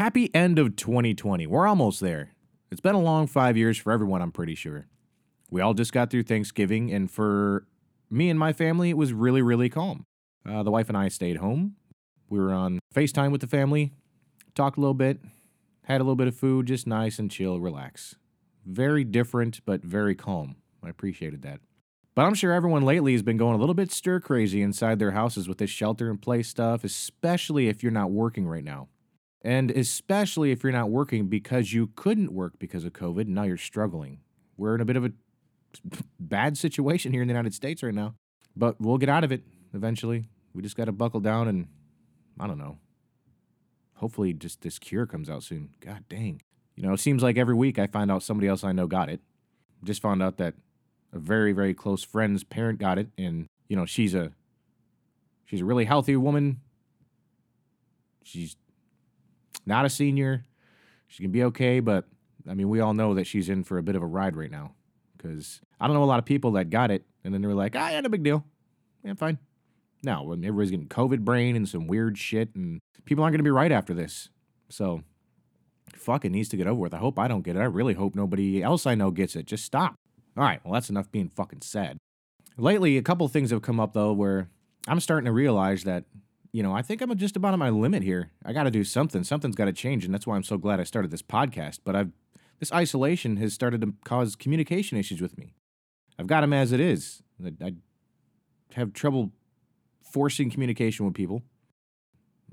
Happy end of 2020. We're almost there. It's been a long five years for everyone, I'm pretty sure. We all just got through Thanksgiving, and for me and my family, it was really, really calm. Uh, the wife and I stayed home. We were on FaceTime with the family, talked a little bit, had a little bit of food, just nice and chill, relax. Very different, but very calm. I appreciated that. But I'm sure everyone lately has been going a little bit stir crazy inside their houses with this shelter in place stuff, especially if you're not working right now. And especially if you're not working because you couldn't work because of COVID and now you're struggling. We're in a bit of a bad situation here in the United States right now, but we'll get out of it eventually. We just got to buckle down and, I don't know, hopefully just this cure comes out soon. God dang. You know, it seems like every week I find out somebody else I know got it. Just found out that a very, very close friend's parent got it, and, you know, she's a she's a really healthy woman. She's not a senior. She can be okay, but I mean, we all know that she's in for a bit of a ride right now. Because I don't know a lot of people that got it, and then they were like, ah, yeah, no big deal. Yeah, I'm fine. Now, everybody's getting COVID brain and some weird shit, and people aren't going to be right after this. So, fuck, it needs to get over with. I hope I don't get it. I really hope nobody else I know gets it. Just stop. All right, well, that's enough being fucking sad. Lately, a couple things have come up, though, where I'm starting to realize that you know, I think I'm just about at my limit here. I got to do something. Something's got to change, and that's why I'm so glad I started this podcast. But I've this isolation has started to cause communication issues with me. I've got them as it is. I have trouble forcing communication with people.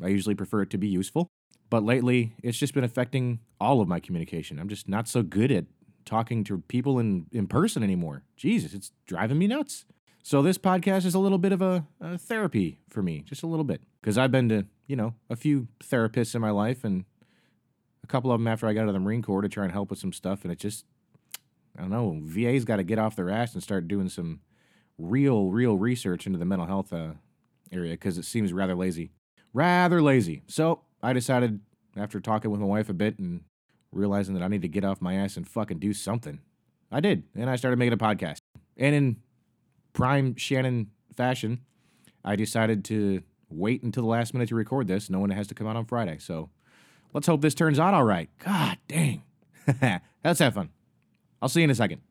I usually prefer it to be useful, but lately it's just been affecting all of my communication. I'm just not so good at talking to people in in person anymore. Jesus, it's driving me nuts. So this podcast is a little bit of a, a therapy for me, just a little bit, because I've been to you know a few therapists in my life, and a couple of them after I got out of the Marine Corps to try and help with some stuff, and it just I don't know. VA's got to get off their ass and start doing some real, real research into the mental health uh, area because it seems rather lazy, rather lazy. So I decided after talking with my wife a bit and realizing that I need to get off my ass and fucking do something. I did, and I started making a podcast. And in prime Shannon fashion, I decided to wait until the last minute to record this, knowing it has to come out on Friday. So let's hope this turns out all right. God dang. let's have fun. I'll see you in a second.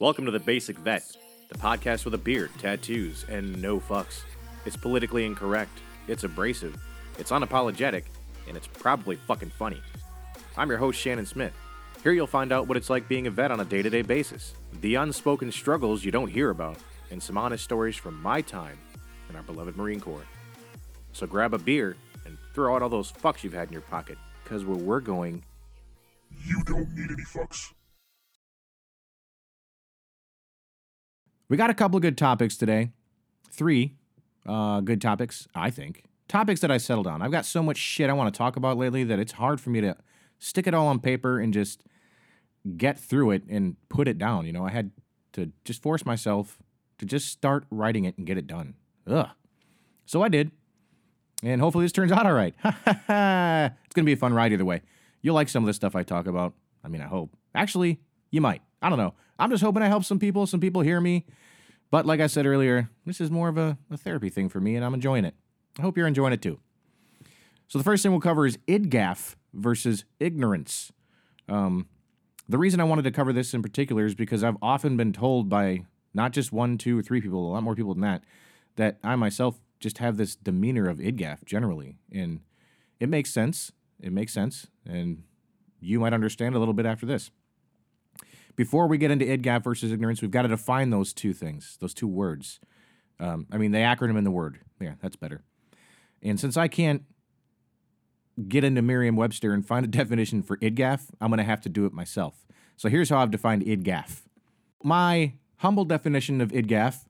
Welcome to The Basic Vet, the podcast with a beard, tattoos, and no fucks. It's politically incorrect, it's abrasive, it's unapologetic, and it's probably fucking funny. I'm your host, Shannon Smith. Here you'll find out what it's like being a vet on a day to day basis, the unspoken struggles you don't hear about, and some honest stories from my time in our beloved Marine Corps. So grab a beer and throw out all those fucks you've had in your pocket, because where we're going, you don't need any fucks. We got a couple of good topics today. Three uh, good topics, I think. Topics that I settled on. I've got so much shit I want to talk about lately that it's hard for me to stick it all on paper and just get through it and put it down. You know, I had to just force myself to just start writing it and get it done. Ugh. So I did. And hopefully this turns out all right. it's going to be a fun ride either way. You'll like some of the stuff I talk about. I mean, I hope. Actually, you might. I don't know. I'm just hoping I help some people. Some people hear me. But like I said earlier, this is more of a, a therapy thing for me, and I'm enjoying it. I hope you're enjoying it too. So the first thing we'll cover is IDGAF versus ignorance. Um, the reason I wanted to cover this in particular is because I've often been told by not just one, two, or three people, a lot more people than that, that I myself just have this demeanor of idgaf generally. And it makes sense. It makes sense. And you might understand a little bit after this. Before we get into idgaf versus ignorance, we've got to define those two things, those two words. Um, I mean, the acronym and the word. Yeah, that's better. And since I can't get into Merriam Webster and find a definition for IDGAF, I'm going to have to do it myself. So here's how I've defined IDGAF. My humble definition of IDGAF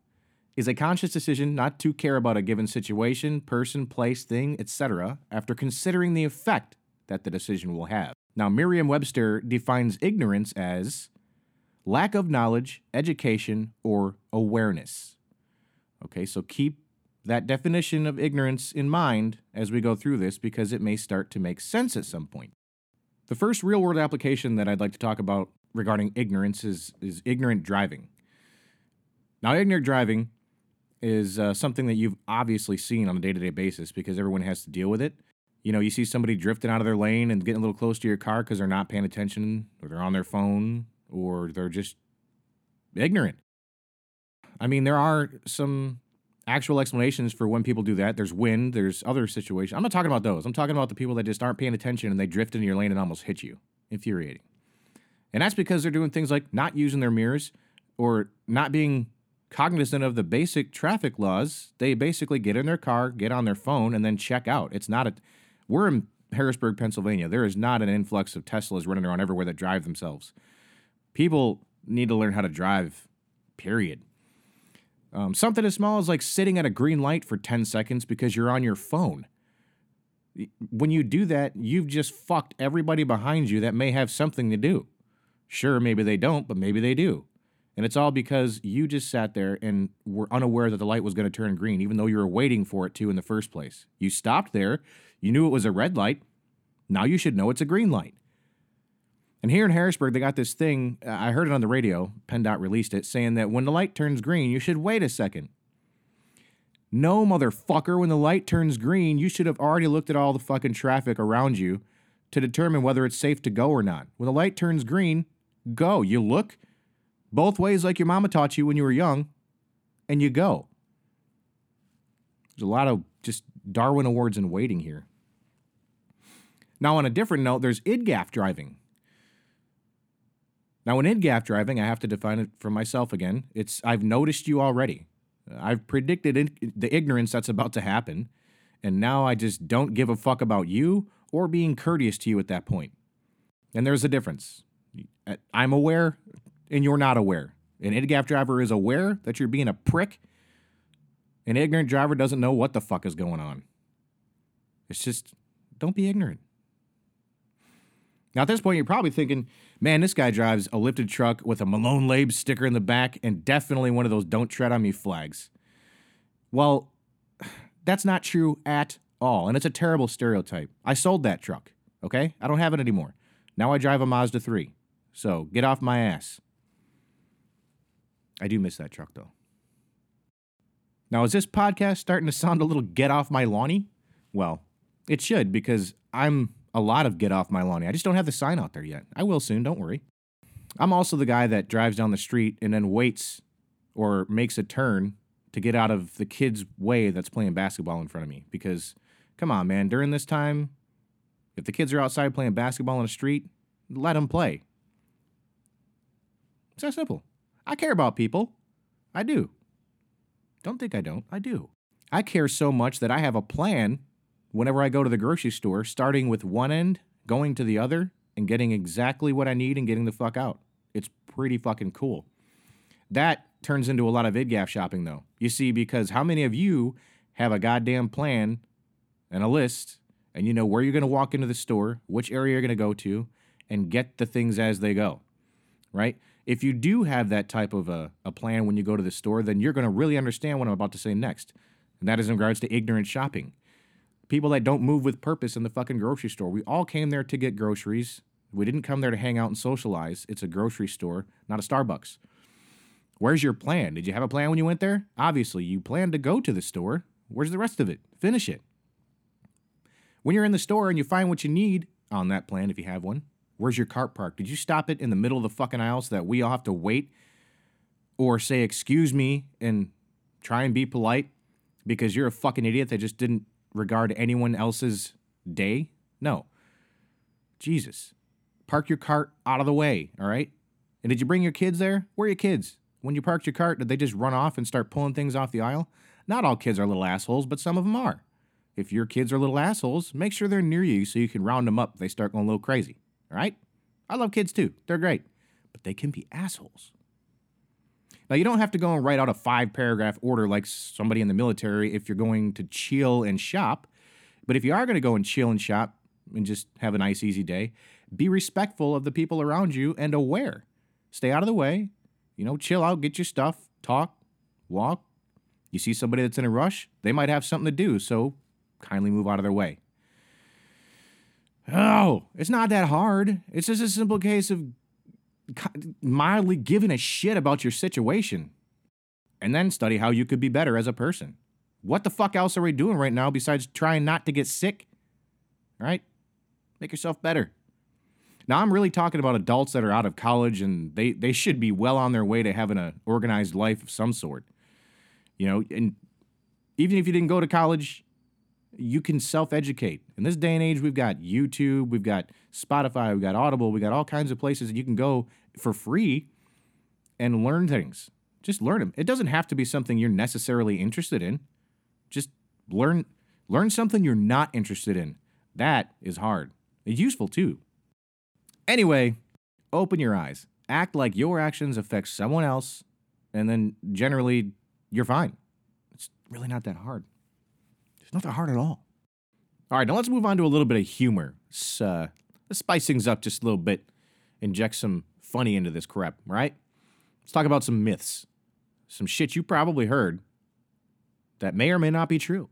is a conscious decision not to care about a given situation, person, place, thing, etc., after considering the effect that the decision will have. Now, Merriam Webster defines ignorance as lack of knowledge, education, or awareness. Okay, so keep that definition of ignorance in mind as we go through this because it may start to make sense at some point. The first real world application that I'd like to talk about regarding ignorance is, is ignorant driving. Now, ignorant driving is uh, something that you've obviously seen on a day to day basis because everyone has to deal with it. You know, you see somebody drifting out of their lane and getting a little close to your car because they're not paying attention or they're on their phone or they're just ignorant. I mean, there are some actual explanations for when people do that. There's wind, there's other situations. I'm not talking about those. I'm talking about the people that just aren't paying attention and they drift into your lane and almost hit you. Infuriating. And that's because they're doing things like not using their mirrors or not being cognizant of the basic traffic laws. They basically get in their car, get on their phone, and then check out. It's not a. We're in Harrisburg, Pennsylvania. There is not an influx of Teslas running around everywhere that drive themselves. People need to learn how to drive, period. Um, something as small as like sitting at a green light for 10 seconds because you're on your phone. When you do that, you've just fucked everybody behind you that may have something to do. Sure, maybe they don't, but maybe they do. And it's all because you just sat there and were unaware that the light was going to turn green, even though you were waiting for it to in the first place. You stopped there, you knew it was a red light. Now you should know it's a green light. And here in Harrisburg, they got this thing. I heard it on the radio. PennDOT released it saying that when the light turns green, you should wait a second. No, motherfucker, when the light turns green, you should have already looked at all the fucking traffic around you to determine whether it's safe to go or not. When the light turns green, go. You look both ways like your mama taught you when you were young, and you go. There's a lot of just Darwin Awards in waiting here. Now, on a different note, there's IDGAF driving. Now, in IDGAF driving, I have to define it for myself again. It's I've noticed you already. I've predicted in, the ignorance that's about to happen, and now I just don't give a fuck about you or being courteous to you at that point. And there's a difference. I'm aware, and you're not aware. An IDGAF driver is aware that you're being a prick. An ignorant driver doesn't know what the fuck is going on. It's just don't be ignorant. Now, at this point, you're probably thinking, man, this guy drives a lifted truck with a Molon Labe sticker in the back and definitely one of those don't tread on me flags. Well, that's not true at all. And it's a terrible stereotype. I sold that truck, okay? I don't have it anymore. Now I drive a Mazda 3. So get off my ass. I do miss that truck, though. Now, is this podcast starting to sound a little get off my lawny? Well, it should because I'm a lot of get off my lawn. I just don't have the sign out there yet. I will soon, don't worry. I'm also the guy that drives down the street and then waits or makes a turn to get out of the kid's way that's playing basketball in front of me. Because, come on, man, during this time, if the kids are outside playing basketball on the street, let them play. It's that simple. I care about people. I do. Don't think I don't. I do. I care so much that I have a plan whenever I go to the grocery store, starting with one end, going to the other, and getting exactly what I need and getting the fuck out. It's pretty fucking cool. That turns into a lot of IDGAF shopping, though. You see, because how many of you have a goddamn plan and a list, and you know where you're going to walk into the store, which area you're going to go to, and get the things as they go, right? If you do have that type of a, a plan when you go to the store, then you're going to really understand what I'm about to say next. And that is in regards to ignorant shopping people that don't move with purpose in the fucking grocery store. We all came there to get groceries. We didn't come there to hang out and socialize. It's a grocery store, not a Starbucks. Where's your plan? Did you have a plan when you went there? Obviously, you planned to go to the store. Where's the rest of it? Finish it. When you're in the store and you find what you need on that plan, if you have one, where's your cart parked? Did you stop it in the middle of the fucking aisle so that we all have to wait or say, excuse me, and try and be polite because you're a fucking idiot that just didn't regard anyone else's day? No. Jesus. Park your cart out of the way, all right? And did you bring your kids there? Where are your kids? When you parked your cart, did they just run off and start pulling things off the aisle? Not all kids are little assholes, but some of them are. If your kids are little assholes, make sure they're near you so you can round them up if they start going a little crazy, all right? I love kids too. They're great, but they can be assholes. Now, you don't have to go and write out a five paragraph order like somebody in the military if you're going to chill and shop. But if you are going to go and chill and shop and just have a nice, easy day, be respectful of the people around you and aware. Stay out of the way. You know, chill out, get your stuff, talk, walk. You see somebody that's in a rush, they might have something to do, so kindly move out of their way. Oh, it's not that hard. It's just a simple case of mildly giving a shit about your situation. And then study how you could be better as a person. What the fuck else are we doing right now besides trying not to get sick? All right? Make yourself better. Now, I'm really talking about adults that are out of college and they, they should be well on their way to having an organized life of some sort. You know, and even if you didn't go to college, you can self educate. In this day and age, we've got YouTube, we've got Spotify, we've got Audible, we've got all kinds of places that you can go for free and learn things. Just learn them. It doesn't have to be something you're necessarily interested in. Just learn learn something you're not interested in. That is hard. It's useful too. Anyway, open your eyes. Act like your actions affect someone else, and then generally you're fine. It's really not that hard. It's not that hard at all. All right, now let's move on to a little bit of humor. Let's, uh, let's spice things up just a little bit, inject some funny into this crap, right? Let's talk about some myths, some shit you probably heard that may or may not be true.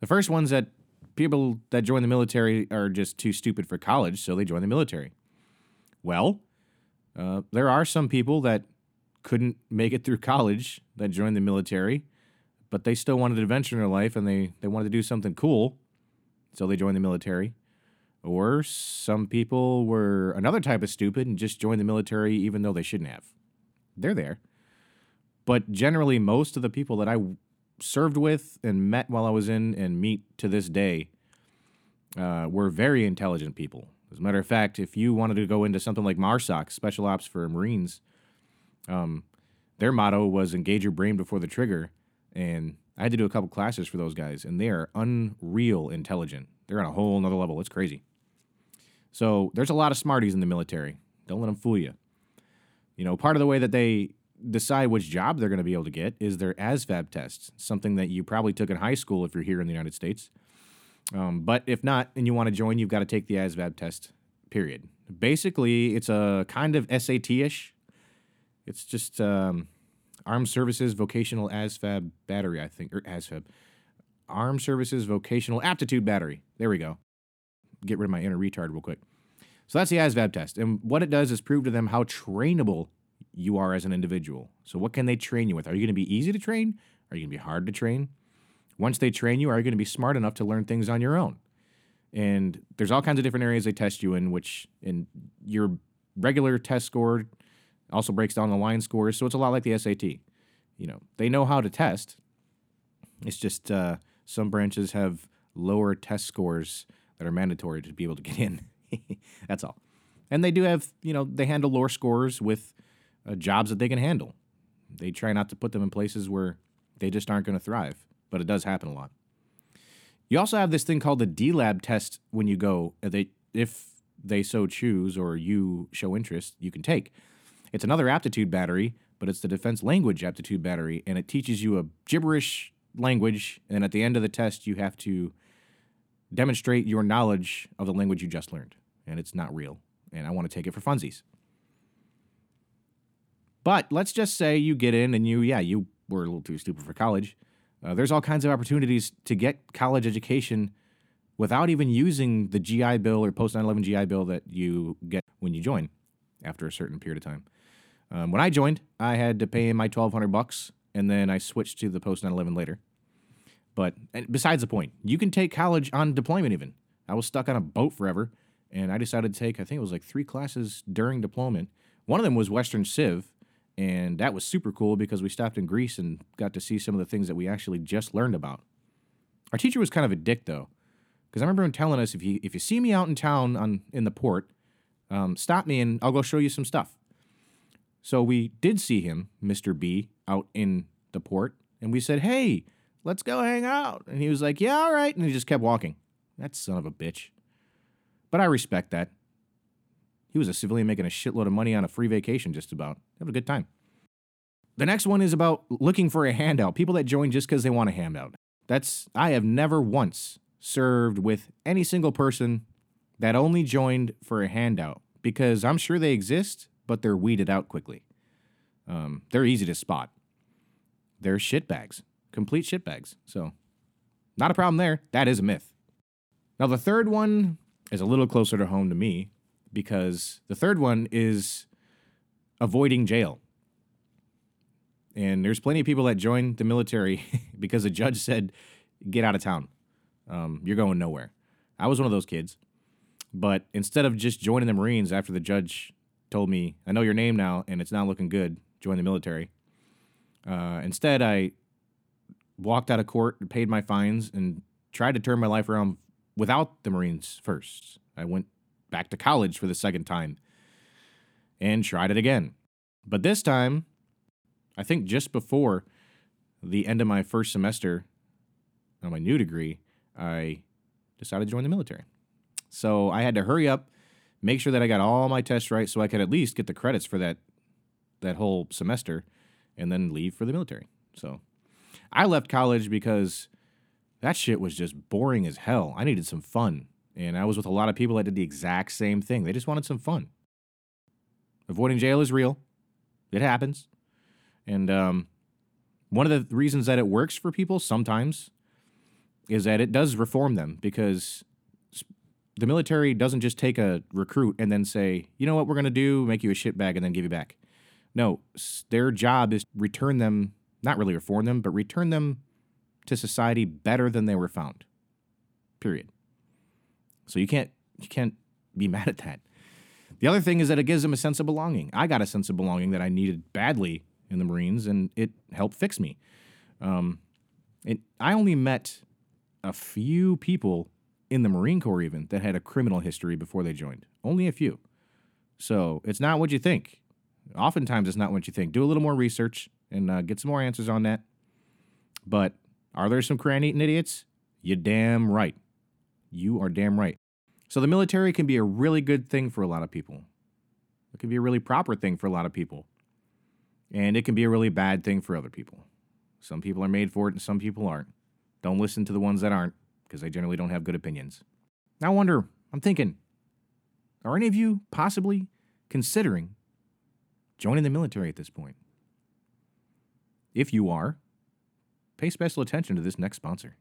The first one's that people that join the military are just too stupid for college, so they join the military. Well, uh, there are some people that couldn't make it through college that joined the military, but they still wanted adventure in their life and they, they wanted to do something cool, so they joined the military. Or some people were another type of stupid and just joined the military even though they shouldn't have. They're there. But generally, most of the people that I served with and met while I was in and meet to this day uh, were very intelligent people. As a matter of fact, if you wanted to go into something like MARSOC, Special Ops for Marines, um, their motto was engage your brain before the trigger. And I had to do a couple classes for those guys, and they are unreal intelligent. They're on a whole nother level. It's crazy. So there's a lot of smarties in the military. Don't let them fool you. You know, part of the way that they decide which job they're going to be able to get is their ASVAB test, something that you probably took in high school if you're here in the United States. Um, but if not, and you want to join, you've got to take the ASVAB test, period. Basically, it's a kind of SAT ish. It's just um, Armed Services Vocational ASVAB Battery, I think, or ASVAB. Armed Services Vocational Aptitude Battery. There we go. Get rid of my inner retard real quick. So that's the ASVAB test. And what it does is prove to them how trainable you are as an individual. So, what can they train you with? Are you going to be easy to train? Are you going to be hard to train? Once they train you, are you going to be smart enough to learn things on your own? And there's all kinds of different areas they test you in, which in your regular test score also breaks down the line scores. So it's a lot like the SAT. You know, they know how to test. It's just uh, some branches have lower test scores that are mandatory to be able to get in. That's all. And they do have, you know, they handle lower scores with uh, jobs that they can handle. They try not to put them in places where they just aren't going to thrive, but it does happen a lot. You also have this thing called the DLAB test when you go. uh, They, if they so choose or you show interest, you can take. It's another aptitude battery, but it's the defense language aptitude battery, and it teaches you a gibberish language. And at the end of the test, you have to demonstrate your knowledge of the language you just learned, and it's not real. And I want to take it for funsies. But let's just say you get in and you, yeah, you were a little too stupid for college. Uh, there's all kinds of opportunities to get college education without even using the GI Bill or post 9 11 GI Bill that you get when you join after a certain period of time. Um, when I joined, I had to pay my 1200 bucks and then I switched to the post 9 11 later. But besides the point, you can take college on deployment even. I was stuck on a boat forever and I decided to take, I think it was like three classes during deployment. One of them was Western Civ, and that was super cool because we stopped in Greece and got to see some of the things that we actually just learned about. Our teacher was kind of a dick though, because I remember him telling us if you if you see me out in town on in the port, um, stop me and I'll go show you some stuff. So we did see him, Mr. B, out in the port, and we said, "Hey, let's go hang out." And he was like, "Yeah, all right," and he just kept walking. That son of a bitch. But I respect that. He was a civilian making a shitload of money on a free vacation, just about. Having a good time. The next one is about looking for a handout. People that join just because they want a handout. That's, I have never once served with any single person that only joined for a handout because I'm sure they exist, but they're weeded out quickly. Um, they're easy to spot. They're shitbags, complete shitbags. So, not a problem there. That is a myth. Now, the third one is a little closer to home to me because the third one is avoiding jail. And there's plenty of people that join the military because the judge said, get out of town. Um, you're going nowhere. I was one of those kids. But instead of just joining the Marines after the judge told me, I know your name now and it's not looking good, join the military, uh, instead I walked out of court paid my fines and tried to turn my life around without the Marines first. I went back to college for the second time and tried it again. But this time, I think just before the end of my first semester on my new degree, I decided to join the military. So I had to hurry up, make sure that I got all my tests right so I could at least get the credits for that that whole semester and then leave for the military. So I left college because that shit was just boring as hell. I needed some fun. And I was with a lot of people that did the exact same thing. They just wanted some fun. Avoiding jail is real. It happens. And um, one of the reasons that it works for people sometimes is that it does reform them because the military doesn't just take a recruit and then say, you know what we're going to do, make you a shitbag and then give you back. No, their job is return them, not really reform them, but return them to society better than they were found. Period. So you can't you can't be mad at that. The other thing is that it gives them a sense of belonging. I got a sense of belonging that I needed badly in the Marines, and it helped fix me. Um, and I only met a few people in the Marine Corps even that had a criminal history before they joined. Only a few. So it's not what you think. Oftentimes, it's not what you think. Do a little more research and uh, get some more answers on that. But are there some crayon eating idiots? You damn right. You are damn right. So the military can be a really good thing for a lot of people. It can be a really proper thing for a lot of people. And it can be a really bad thing for other people. Some people are made for it and some people aren't. Don't listen to the ones that aren't because they generally don't have good opinions. Now I wonder, I'm thinking, are any of you possibly considering joining the military at this point? If you are, pay special attention to this next sponsor.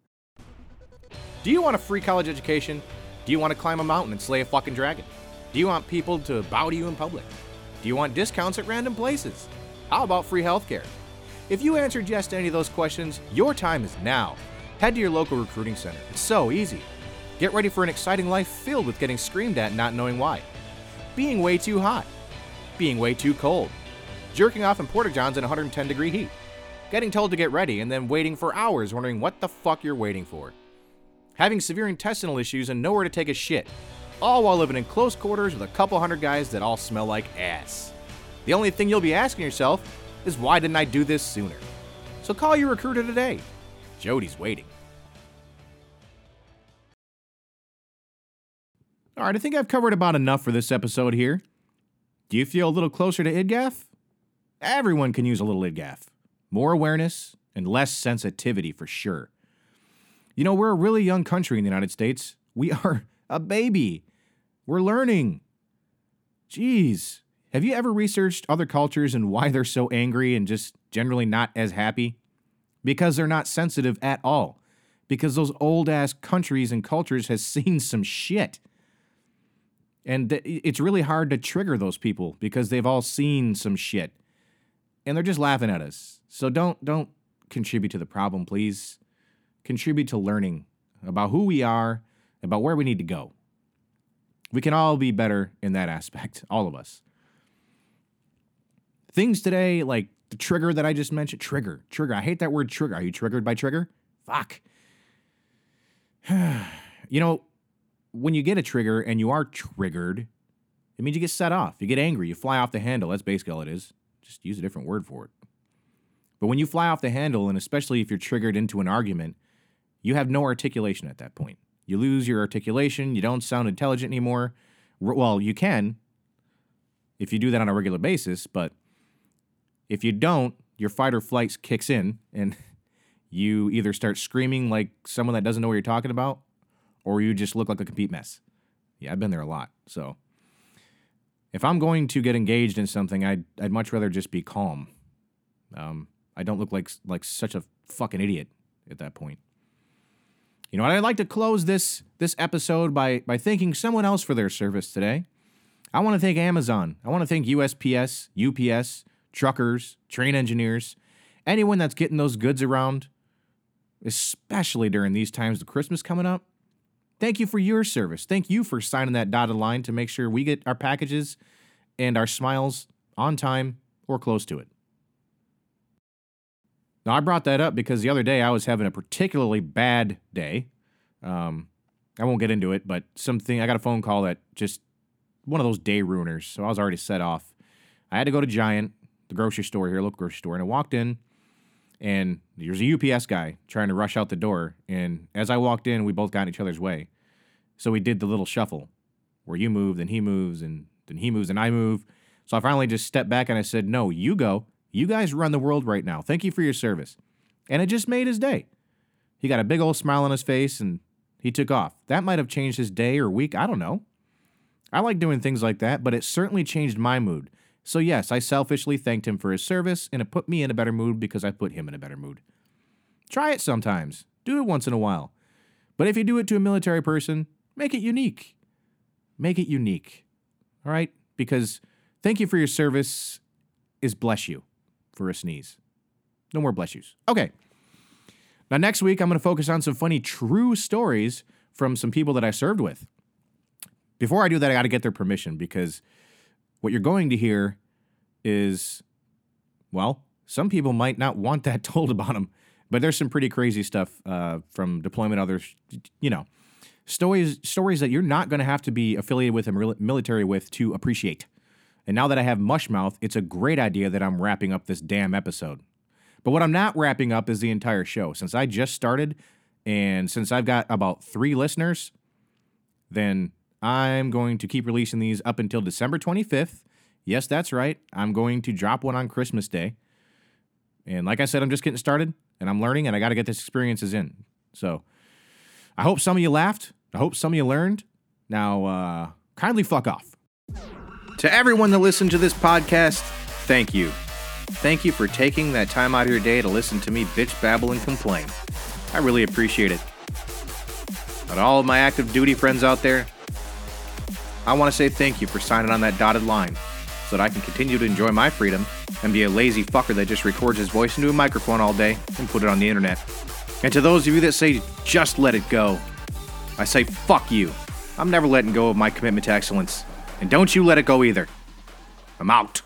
Do you want a free college education? Do you want to climb a mountain and slay a fucking dragon? Do you want people to bow to you in public? Do you want discounts at random places? How about free healthcare? If you answered yes to any of those questions, your time is now. Head to your local recruiting center. It's so easy. Get ready for an exciting life filled with getting screamed at not knowing why. Being way too hot. Being way too cold. Jerking off in Porta Johns in 110 degree heat. Getting told to get ready and then waiting for hours wondering what the fuck you're waiting for having severe intestinal issues, and nowhere to take a shit, all while living in close quarters with a couple hundred guys that all smell like ass. The only thing you'll be asking yourself is why didn't I do this sooner? So call your recruiter today. Jody's waiting. All right, I think I've covered about enough for this episode here. Do you feel a little closer to IDGAF? Everyone can use a little IDGAF. More awareness and less sensitivity for sure. You know, we're a really young country in the United States. We are a baby. We're learning. Jeez. Have you ever researched other cultures and why they're so angry and just generally not as happy? Because they're not sensitive at all. Because those old ass countries and cultures has seen some shit. And th- it's really hard to trigger those people because they've all seen some shit. And they're just laughing at us. So don't don't contribute to the problem, please contribute to learning about who we are, about where we need to go. We can all be better in that aspect, all of us. Things today, like the trigger that I just mentioned, trigger, trigger. I hate that word trigger. Are you triggered by trigger? Fuck. you know, when you get a trigger and you are triggered, it means you get set off. You get angry. You fly off the handle. That's basically all it is. Just use a different word for it. But when you fly off the handle, and especially if you're triggered into an argument, you have no articulation at that point. You lose your articulation. You don't sound intelligent anymore. Well, you can if you do that on a regular basis, but if you don't, your fight or flight kicks in and you either start screaming like someone that doesn't know what you're talking about or you just look like a complete mess. Yeah, I've been there a lot. So if I'm going to get engaged in something, I'd, I'd much rather just be calm. Um, I don't look like like such a fucking idiot at that point. You know, what? I'd like to close this this episode by by thanking someone else for their service today. I want to thank Amazon. I want to thank USPS, UPS, truckers, train engineers, anyone that's getting those goods around, especially during these times, the Christmas coming up. Thank you for your service. Thank you for signing that dotted line to make sure we get our packages and our smiles on time or close to it. Now, I brought that up because the other day I was having a particularly bad day. Um, I won't get into it, but something I got a phone call that just one of those day ruiners. So I was already set off. I had to go to Giant, the grocery store here, local grocery store, and I walked in, and there's a UPS guy trying to rush out the door. And as I walked in, we both got in each other's way. So we did the little shuffle where you move, then he moves, and then he moves, and I move. So I finally just stepped back and I said, No, you go. You guys run the world right now. Thank you for your service. And it just made his day. He got a big old smile on his face and he took off. That might have changed his day or week. I don't know. I like doing things like that, but it certainly changed my mood. So, yes, I selfishly thanked him for his service, and it put me in a better mood because I put him in a better mood. Try it sometimes, do it once in a while. But if you do it to a military person, make it unique. Make it unique. All right? Because thank you for your service is bless you for a sneeze. No more bless yous. Okay. Now, next week, I'm going to focus on some funny true stories from some people that I served with. Before I do that, I got to get their permission because what you're going to hear is, well, some people might not want that told about them, but there's some pretty crazy stuff uh, from deployment. Others, you know, stories stories that you're not going to have to be affiliated with and military with to appreciate. And now that I have Mushmouth, it's a great idea that I'm wrapping up this damn episode. But what I'm not wrapping up is the entire show. Since I just started and since I've got about three listeners, then I'm going to keep releasing these up until December 25th. Yes, that's right. I'm going to drop one on Christmas Day. And like I said, I'm just getting started and I'm learning and I got to get this experiences in. So I hope some of you laughed. I hope some of you learned. Now, uh, kindly fuck off. To everyone that listened to this podcast, thank you. Thank you for taking that time out of your day to listen to me bitch, babble, and complain. I really appreciate it. But all of my active duty friends out there, I want to say thank you for signing on that dotted line so that I can continue to enjoy my freedom and be a lazy fucker that just records his voice into a microphone all day and put it on the internet. And to those of you that say, just let it go, I say, fuck you. I'm never letting go of my commitment to excellence. And don't you let it go either. I'm out.